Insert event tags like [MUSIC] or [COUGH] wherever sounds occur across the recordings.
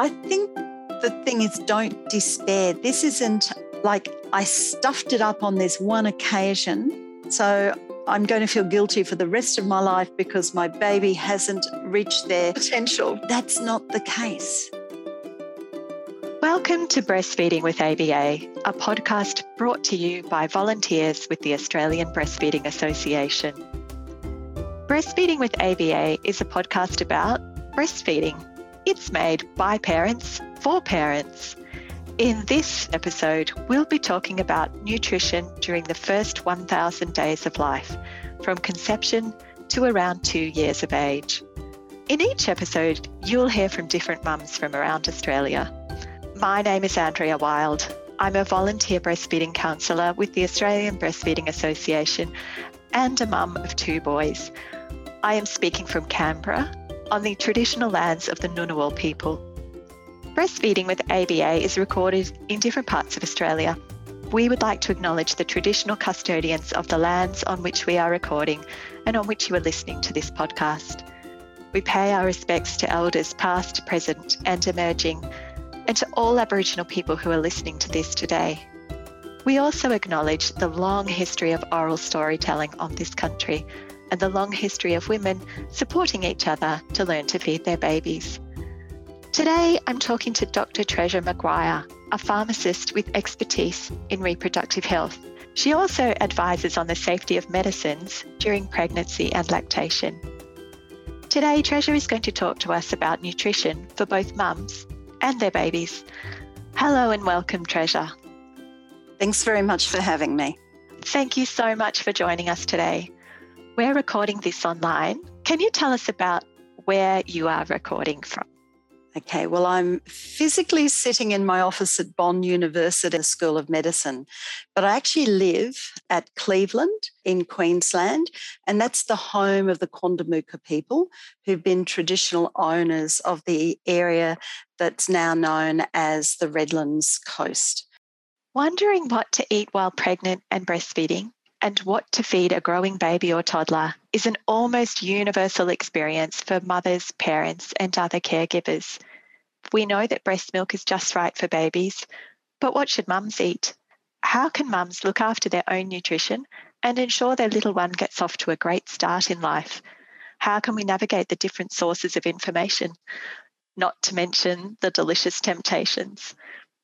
I think the thing is, don't despair. This isn't like I stuffed it up on this one occasion. So I'm going to feel guilty for the rest of my life because my baby hasn't reached their potential. That's not the case. Welcome to Breastfeeding with ABA, a podcast brought to you by volunteers with the Australian Breastfeeding Association. Breastfeeding with ABA is a podcast about breastfeeding it's made by parents for parents. In this episode, we'll be talking about nutrition during the first 1,000 days of life, from conception to around two years of age. In each episode, you'll hear from different mums from around Australia. My name is Andrea Wild. I'm a volunteer breastfeeding counsellor with the Australian Breastfeeding Association and a mum of two boys. I am speaking from Canberra, on the traditional lands of the Ngunnawal people. Breastfeeding with ABA is recorded in different parts of Australia. We would like to acknowledge the traditional custodians of the lands on which we are recording and on which you are listening to this podcast. We pay our respects to elders past, present, and emerging, and to all Aboriginal people who are listening to this today. We also acknowledge the long history of oral storytelling on this country and the long history of women supporting each other to learn to feed their babies. Today, I'm talking to Dr. Treasure McGuire, a pharmacist with expertise in reproductive health. She also advises on the safety of medicines during pregnancy and lactation. Today, Treasure is going to talk to us about nutrition for both mums and their babies. Hello and welcome, Treasure. Thanks very much for having me. Thank you so much for joining us today. We're recording this online. Can you tell us about where you are recording from? Okay, well, I'm physically sitting in my office at Bond University School of Medicine, but I actually live at Cleveland in Queensland, and that's the home of the Quandamooka people who've been traditional owners of the area that's now known as the Redlands Coast. Wondering what to eat while pregnant and breastfeeding? And what to feed a growing baby or toddler is an almost universal experience for mothers, parents, and other caregivers. We know that breast milk is just right for babies, but what should mums eat? How can mums look after their own nutrition and ensure their little one gets off to a great start in life? How can we navigate the different sources of information? Not to mention the delicious temptations.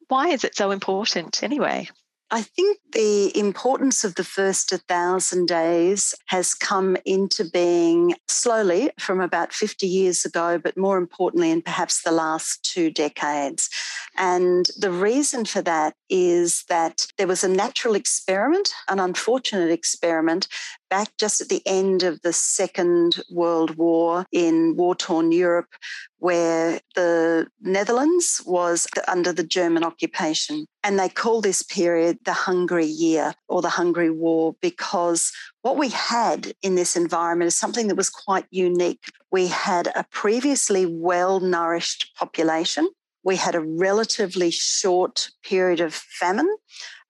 Why is it so important anyway? I think the importance of the first 1,000 days has come into being slowly from about 50 years ago, but more importantly, in perhaps the last two decades. And the reason for that is that there was a natural experiment, an unfortunate experiment, back just at the end of the Second World War in war torn Europe, where the Netherlands was under the German occupation. And they call this period the Hungry Year or the Hungry War because what we had in this environment is something that was quite unique. We had a previously well nourished population. We had a relatively short period of famine,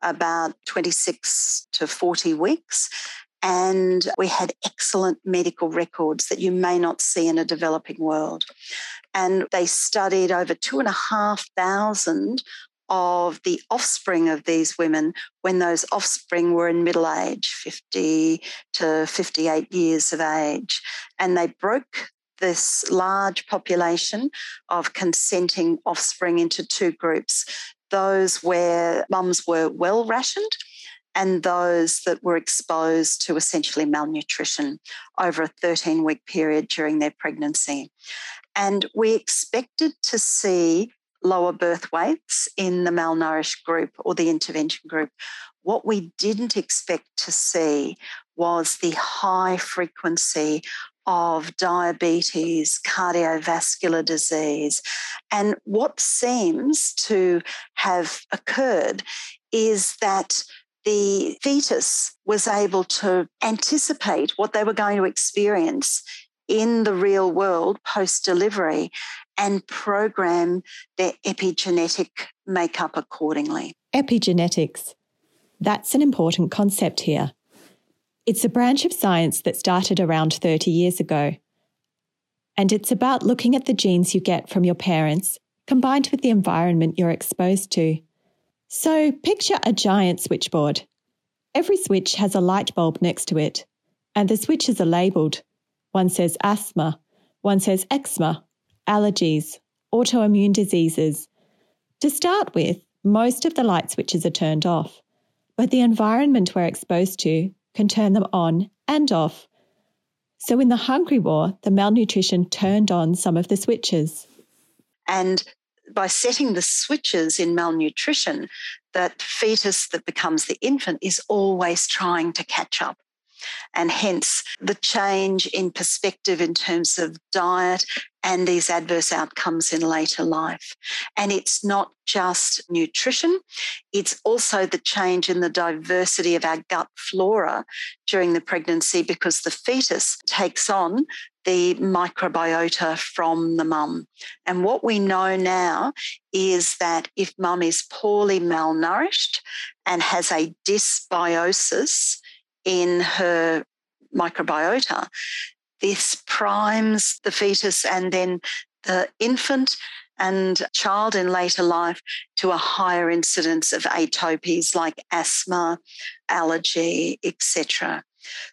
about 26 to 40 weeks. And we had excellent medical records that you may not see in a developing world. And they studied over two and a half thousand of the offspring of these women when those offspring were in middle age, 50 to 58 years of age. And they broke this large population of consenting offspring into two groups those where mums were well rationed and those that were exposed to essentially malnutrition over a 13 week period during their pregnancy. And we expected to see lower birth weights in the malnourished group or the intervention group. What we didn't expect to see was the high frequency of diabetes, cardiovascular disease. And what seems to have occurred is that the fetus was able to anticipate what they were going to experience in the real world post delivery and program their epigenetic makeup accordingly. Epigenetics. That's an important concept here. It's a branch of science that started around 30 years ago. And it's about looking at the genes you get from your parents combined with the environment you're exposed to. So picture a giant switchboard. Every switch has a light bulb next to it, and the switches are labelled. One says asthma, one says eczema, allergies, autoimmune diseases. To start with, most of the light switches are turned off, but the environment we're exposed to can turn them on and off. So in the Hungry War, the malnutrition turned on some of the switches. And by setting the switches in malnutrition, that fetus that becomes the infant is always trying to catch up. And hence the change in perspective in terms of diet and these adverse outcomes in later life. And it's not just nutrition, it's also the change in the diversity of our gut flora during the pregnancy because the fetus takes on the microbiota from the mum. And what we know now is that if mum is poorly malnourished and has a dysbiosis in her microbiota, this primes the fetus and then the infant and child in later life to a higher incidence of atopies like asthma, allergy, etc.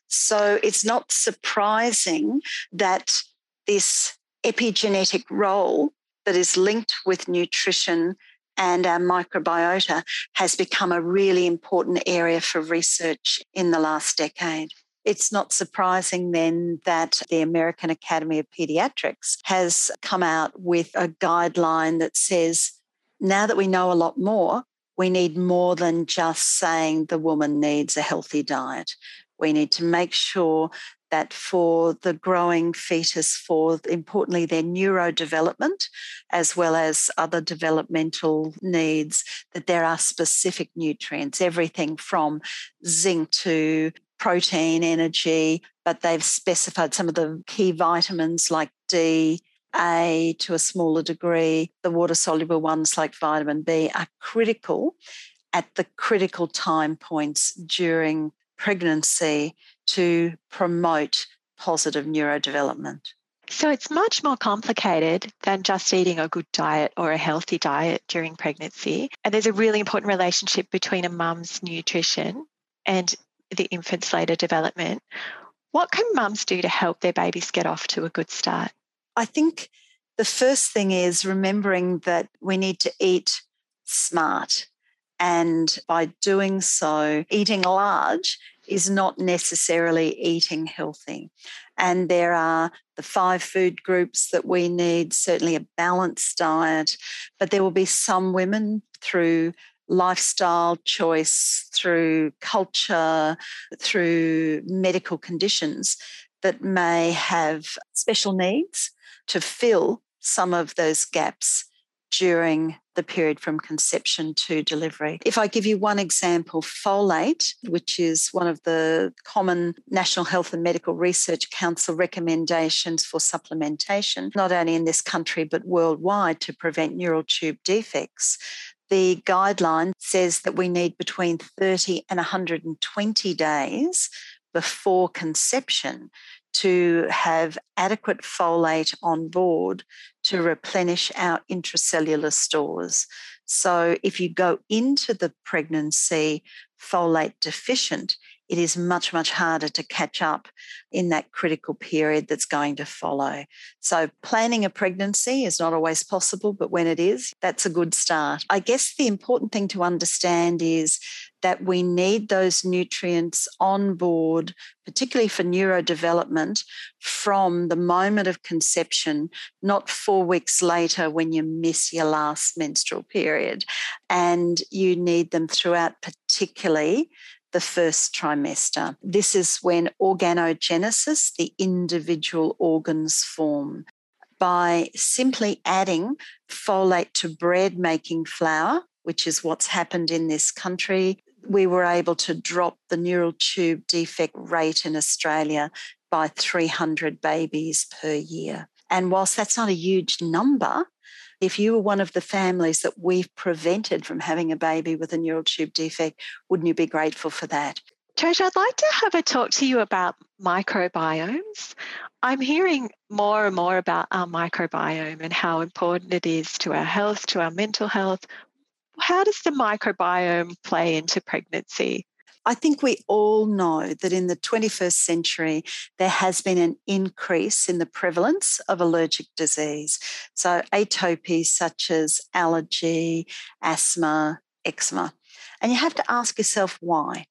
So it's not surprising that this epigenetic role that is linked with nutrition and our microbiota has become a really important area for research in the last decade. It's not surprising then that the American Academy of Pediatrics has come out with a guideline that says now that we know a lot more, we need more than just saying the woman needs a healthy diet. We need to make sure that for the growing fetus, for importantly their neurodevelopment, as well as other developmental needs, that there are specific nutrients, everything from zinc to protein, energy, but they've specified some of the key vitamins like D, A to a smaller degree. The water soluble ones like vitamin B are critical at the critical time points during pregnancy to promote positive neurodevelopment. So it's much more complicated than just eating a good diet or a healthy diet during pregnancy. And there's a really important relationship between a mum's nutrition and the infant's later development. What can mums do to help their babies get off to a good start? I think the first thing is remembering that we need to eat smart. And by doing so, eating large is not necessarily eating healthy. And there are the five food groups that we need, certainly a balanced diet, but there will be some women through lifestyle choice, through culture, through medical conditions that may have special needs to fill some of those gaps during the period from conception to delivery. If I give you one example, folate, which is one of the common National Health and Medical Research Council recommendations for supplementation, not only in this country but worldwide to prevent neural tube defects. The guideline says that we need between 30 and 120 days before conception to have adequate folate on board to replenish our intracellular stores. So, if you go into the pregnancy folate deficient, it is much, much harder to catch up in that critical period that's going to follow. So, planning a pregnancy is not always possible, but when it is, that's a good start. I guess the important thing to understand is that we need those nutrients on board, particularly for neurodevelopment, from the moment of conception, not four weeks later when you miss your last menstrual period. And you need them throughout, particularly the first trimester. This is when organogenesis, the individual organs form. By simply adding folate to bread making flour, which is what's happened in this country, we were able to drop the neural tube defect rate in Australia by 300 babies per year. And whilst that's not a huge number, if you were one of the families that we've prevented from having a baby with a neural tube defect, wouldn't you be grateful for that? Treasure, I'd like to have a talk to you about microbiomes. I'm hearing more and more about our microbiome and how important it is to our health, to our mental health. How does the microbiome play into pregnancy? I think we all know that in the 21st century, there has been an increase in the prevalence of allergic disease. So, atopies such as allergy, asthma, eczema. And you have to ask yourself why.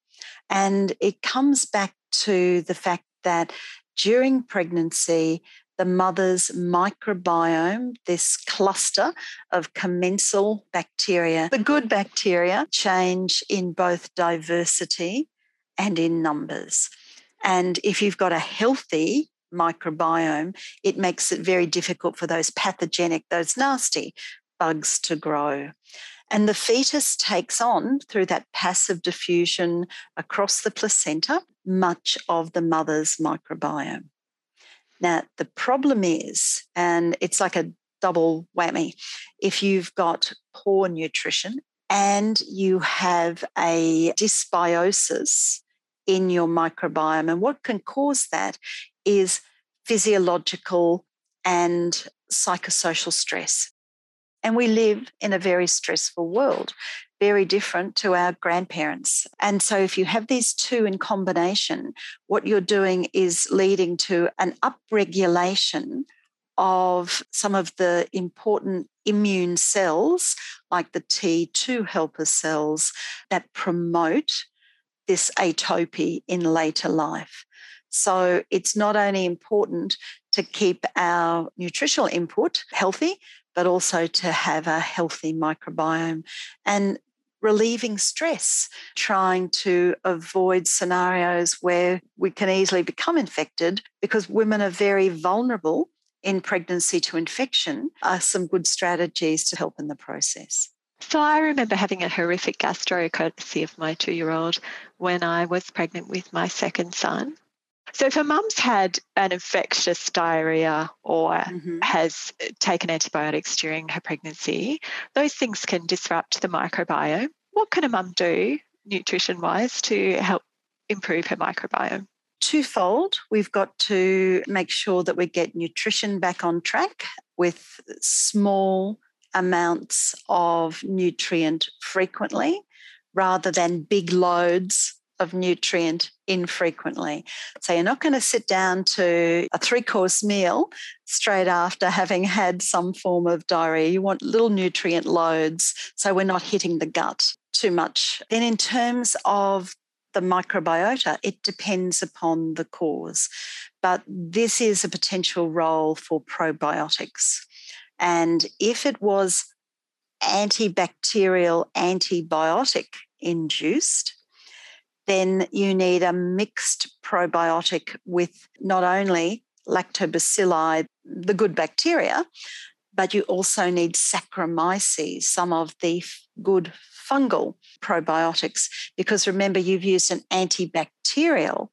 And it comes back to the fact that during pregnancy, the mother's microbiome, this cluster of commensal bacteria, the good bacteria, change in both diversity and in numbers. And if you've got a healthy microbiome, it makes it very difficult for those pathogenic, those nasty bugs to grow. And the fetus takes on, through that passive diffusion across the placenta, much of the mother's microbiome. Now, the problem is, and it's like a double whammy, if you've got poor nutrition and you have a dysbiosis in your microbiome, and what can cause that is physiological and psychosocial stress. And we live in a very stressful world very different to our grandparents. And so, if you have these two in combination, what you're doing is leading to an upregulation of some of the important immune cells, like the T2 helper cells, that promote this atopy in later life. So, it's not only important to keep our nutritional input healthy, but also to have a healthy microbiome. And relieving stress, trying to avoid scenarios where we can easily become infected because women are very vulnerable in pregnancy to infection are some good strategies to help in the process. So I remember having a horrific gastro courtesy of my two year old when I was pregnant with my second son. So, if a mum's had an infectious diarrhea or mm-hmm. has taken antibiotics during her pregnancy, those things can disrupt the microbiome. What can a mum do, nutrition wise, to help improve her microbiome? Twofold. We've got to make sure that we get nutrition back on track with small amounts of nutrient frequently rather than big loads of nutrient infrequently. So you're not going to sit down to a three course meal straight after having had some form of diarrhea. You want little nutrient loads so we're not hitting the gut too much. Then, in terms of the microbiota, it depends upon the cause. But this is a potential role for probiotics. And if it was antibacterial, antibiotic induced, then you need a mixed probiotic with not only lactobacilli, the good bacteria, but you also need Saccharomyces, some of the good fungal probiotics, because remember, you've used an antibacterial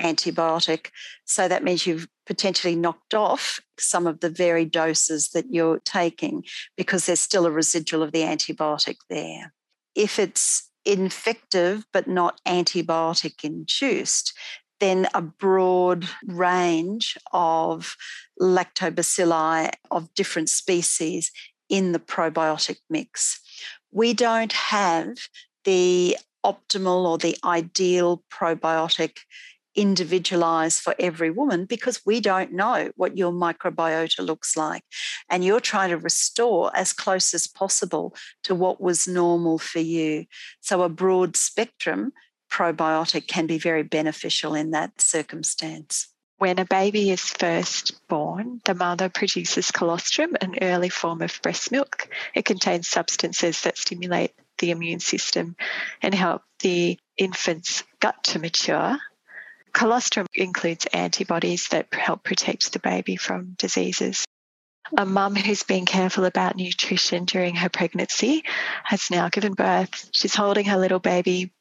antibiotic. So that means you've potentially knocked off some of the very doses that you're taking because there's still a residual of the antibiotic there. If it's infective but not antibiotic induced, then a broad range of lactobacilli of different species in the probiotic mix. We don't have the optimal or the ideal probiotic individualized for every woman because we don't know what your microbiota looks like. And you're trying to restore as close as possible to what was normal for you. So, a broad spectrum probiotic can be very beneficial in that circumstance. When a baby is first born, the mother produces colostrum, an early form of breast milk. It contains substances that stimulate the immune system and help the infant's gut to mature Colostrum includes antibodies that help protect the baby from diseases. A mum who's been careful about nutrition during her pregnancy has now given birth. She's holding her little baby.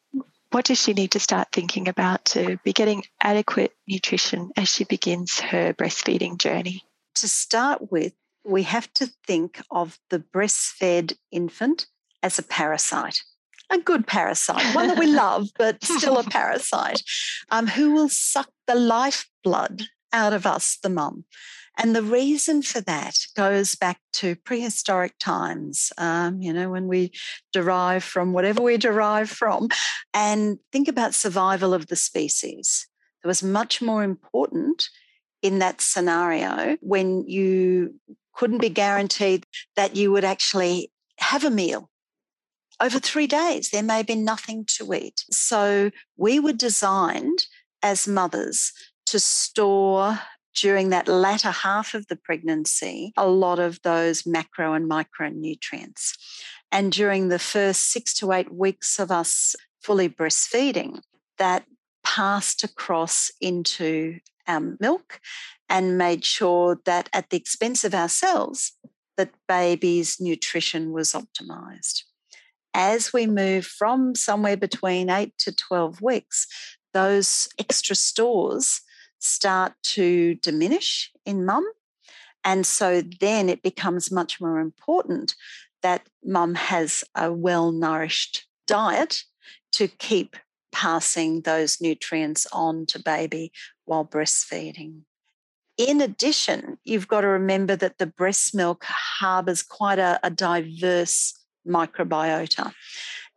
What does she need to start thinking about to be getting adequate nutrition as she begins her breastfeeding journey? To start with, we have to think of the breastfed infant as a parasite. A good parasite, one that we [LAUGHS] love, but still a parasite, um, who will suck the lifeblood out of us, the mum. And the reason for that goes back to prehistoric times, um, you know, when we derive from whatever we derive from, and think about survival of the species. It was much more important in that scenario when you couldn't be guaranteed that you would actually have a meal. Over three days, there may be nothing to eat. So we were designed as mothers to store during that latter half of the pregnancy a lot of those macro and micronutrients. And during the first six to eight weeks of us fully breastfeeding, that passed across into our milk and made sure that at the expense of ourselves, that baby's nutrition was optimized. As we move from somewhere between eight to 12 weeks, those extra stores start to diminish in mum. And so then it becomes much more important that mum has a well nourished diet to keep passing those nutrients on to baby while breastfeeding. In addition, you've got to remember that the breast milk harbors quite a, a diverse microbiota.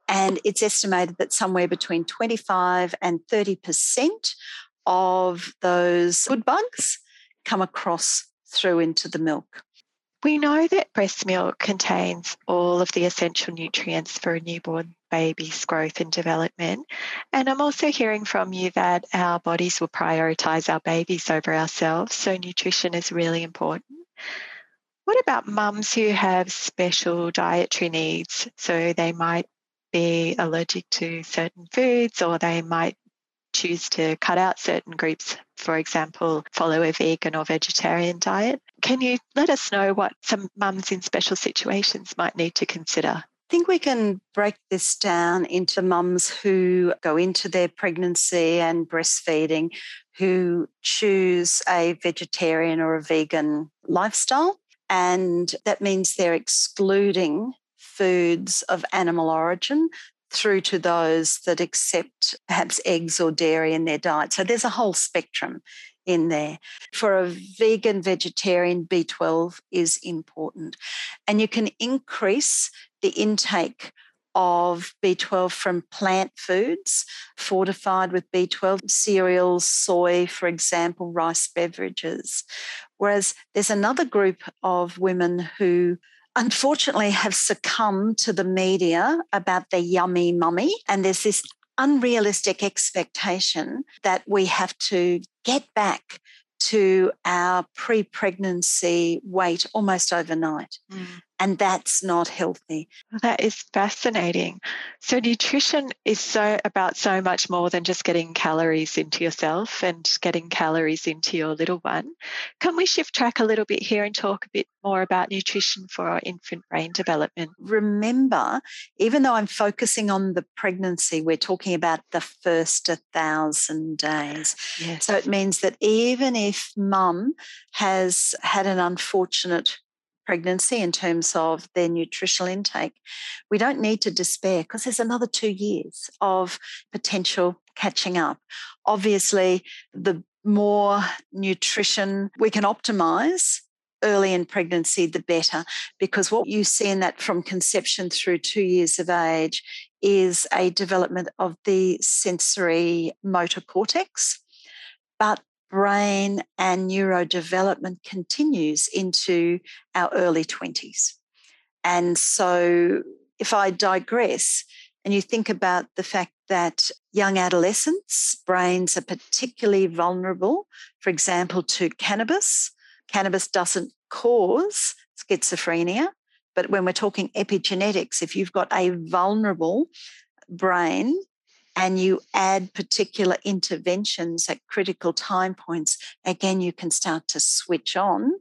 And it's estimated that somewhere between 25 and 30% of those good bugs come across through into the milk. We know that breast milk contains all of the essential nutrients for a newborn baby's growth and development. And I'm also hearing from you that our bodies will prioritise our babies over ourselves. So, nutrition is really important. What about mums who have special dietary needs? So, they might be allergic to certain foods or they might choose to cut out certain groups, for example, follow a vegan or vegetarian diet. Can you let us know what some mums in special situations might need to consider? I think we can break this down into mums who go into their pregnancy and breastfeeding who choose a vegetarian or a vegan lifestyle. And that means they're excluding foods of animal origin through to those that accept perhaps eggs or dairy in their diet. So there's a whole spectrum in there. For a vegan vegetarian, B12 is important. And you can increase the intake of B12 from plant foods fortified with B12, cereals, soy, for example, rice beverages. Whereas there's another group of women who unfortunately have succumbed to the media about the yummy mummy. And there's this unrealistic expectation that we have to get back to our pre pregnancy weight almost overnight. Mm. And that's not healthy. Well, that is fascinating. So, nutrition is so about so much more than just getting calories into yourself and getting calories into your little one. Can we shift track a little bit here and talk a bit more about nutrition for our infant brain development? Remember, even though I'm focusing on the pregnancy, we're talking about the first 1,000 days. Yes. So, it means that even if mum has had an unfortunate pregnancy in terms of their nutritional intake, we don't need to despair because there's another two years of potential catching up. Obviously, the more nutrition we can optimize early in pregnancy, the better, because what you see in that from conception through two years of age is a development of the sensory motor cortex. But brain and neurodevelopment continues into our early 20s. And so, if I digress and you think about the fact that young adolescents' brains are particularly vulnerable, for example, to cannabis, cannabis doesn't cause schizophrenia. But when we're talking epigenetics, if you've got a vulnerable brain, and you add particular interventions at critical time points, again, you can start to switch on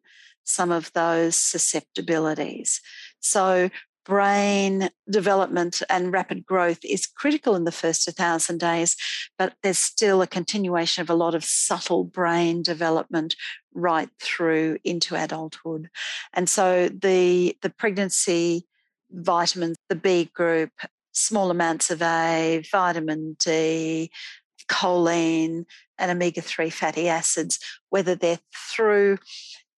some of those susceptibilities. So, brain development and rapid growth is critical in the first 1,000 days, but there's still a continuation of a lot of subtle brain development right through into adulthood. And so, the, the pregnancy vitamins, the B group, small amounts of A, vitamin D, choline, and omega 3 fatty acids, whether they're through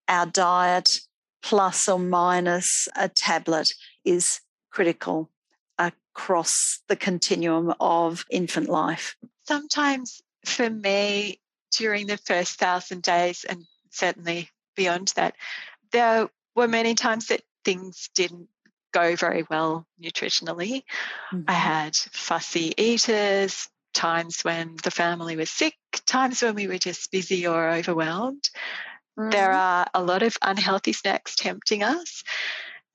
our diet plus or minus a tablet, is critical across the continuum of infant life. Sometimes for me, during the first thousand days, and certainly beyond that, there were many times that things didn't go very well nutritionally. Mm-hmm. I had fussy eaters, times when the family was sick, times when we were just busy or overwhelmed. Mm-hmm. There are a lot of unhealthy snacks tempting us,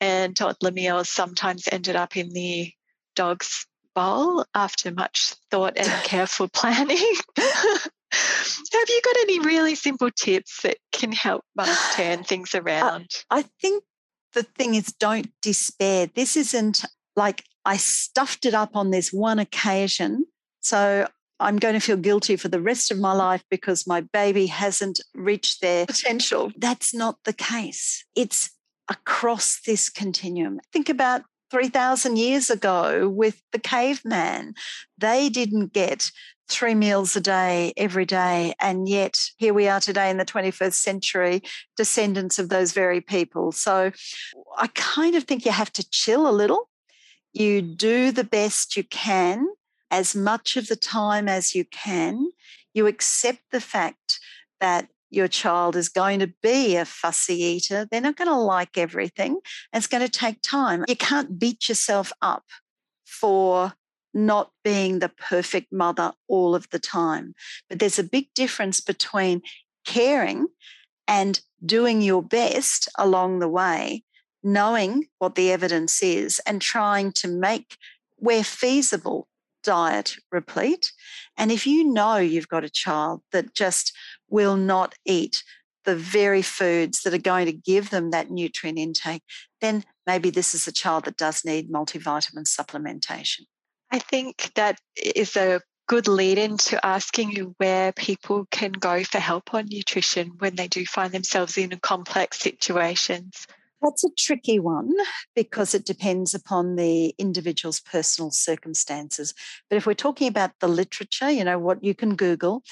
and toddler meals sometimes ended up in the dog's bowl after much thought and [LAUGHS] careful planning. [LAUGHS] Have you got any really simple tips that can help mums [GASPS] turn things around? I, I think the thing is, don't despair. This isn't like I stuffed it up on this one occasion. So I'm going to feel guilty for the rest of my life because my baby hasn't reached their potential. That's not the case. It's across this continuum. Think about 3,000 years ago with the caveman. They didn't get three meals a day every day. And yet, here we are today in the 21st century, descendants of those very people. So I kind of think you have to chill a little. You do the best you can as much of the time as you can. You accept the fact that your child is going to be a fussy eater. They're not going to like everything. It's going to take time. You can't beat yourself up for not being the perfect mother all of the time. But there's a big difference between caring and doing your best along the way, knowing what the evidence is, and trying to make, where feasible, diet replete. And if you know you've got a child that just will not eat the very foods that are going to give them that nutrient intake, then maybe this is a child that does need multivitamin supplementation. I think that is a good lead into asking you where people can go for help on nutrition when they do find themselves in complex situations. That's a tricky one because it depends upon the individual's personal circumstances. But if we're talking about the literature, you know, what you can Google,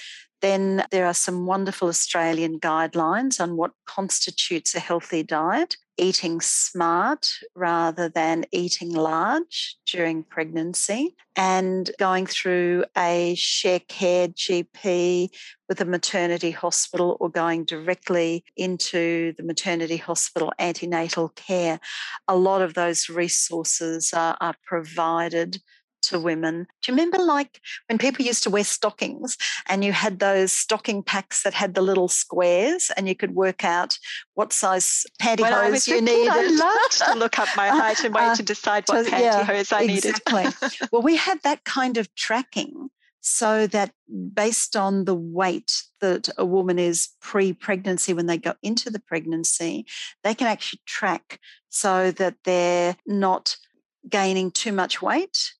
then there are some wonderful Australian guidelines on what constitutes a healthy diet, eating smart rather than eating large during pregnancy, and going through a share care GP with a maternity hospital or going directly into the maternity hospital antenatal care. A lot of those resources are, are provided to women. Do you remember like when people used to wear stockings and you had those stocking packs that had the little squares and you could work out what size pantyhose you needed? I loved to look up my [LAUGHS] height and weight uh, to decide what pantyhose yeah, I needed. Exactly. well, we had that kind of tracking so that based on the weight that a woman is pre pregnancy, when they go into the pregnancy, they can actually track so that they're not gaining too much weight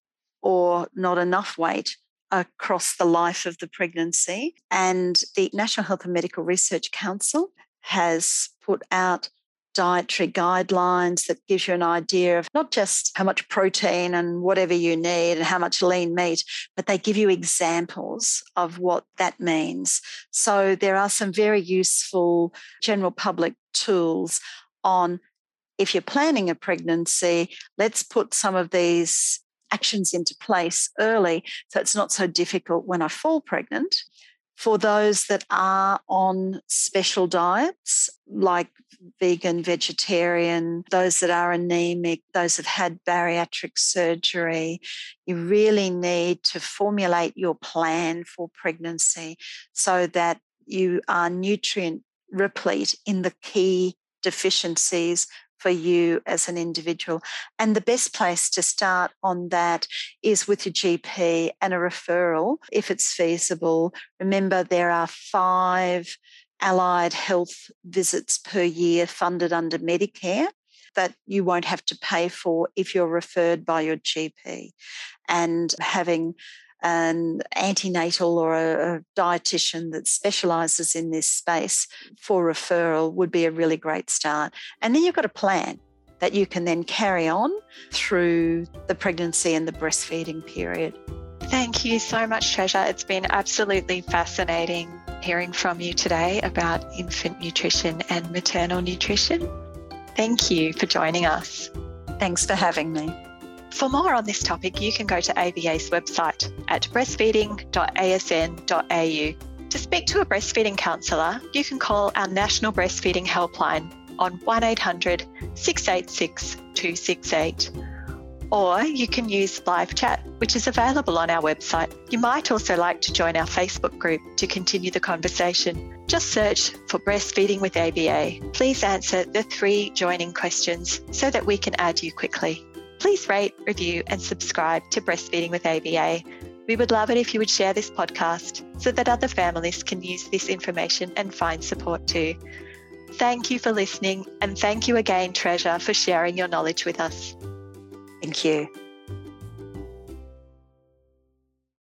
or not enough weight across the life of the pregnancy. And the National Health and Medical Research Council has put out dietary guidelines that gives you an idea of not just how much protein and whatever you need and how much lean meat, but they give you examples of what that means. So there are some very useful general public tools on if you're planning a pregnancy, let's put some of these actions into place early so it's not so difficult when I fall pregnant. For those that are on special diets like vegan, vegetarian, those that are anemic, those that have had bariatric surgery, you really need to formulate your plan for pregnancy so that you are nutrient replete in the key deficiencies for you as an individual. And the best place to start on that is with your GP and a referral if it's feasible. Remember, there are five allied health visits per year funded under Medicare that you won't have to pay for if you're referred by your GP. And having an antenatal or a, a dietitian that specializes in this space for referral would be a really great start. And then you've got a plan. that you can then carry on through the pregnancy and the breastfeeding period. Thank you so much, Treasure. It's been absolutely fascinating hearing from you today about infant nutrition and maternal nutrition. Thank you for joining us. Thanks for having me. For more on this topic, you can go to ABA's website at breastfeeding.asn.au. To speak to a breastfeeding counsellor, you can call our National Breastfeeding Helpline on 1800 686 268. Or you can use live chat, which is available on our website. You might also like to join our Facebook group to continue the conversation. Just search for Breastfeeding with ABA. Please answer the three joining questions so that we can add you quickly. Please rate, review, and subscribe to Breastfeeding with ABA. We would love it if you would share this podcast so that other families can use this information and find support too. Thank you for listening, and thank you again, Treasure, for sharing your knowledge with us. Thank you.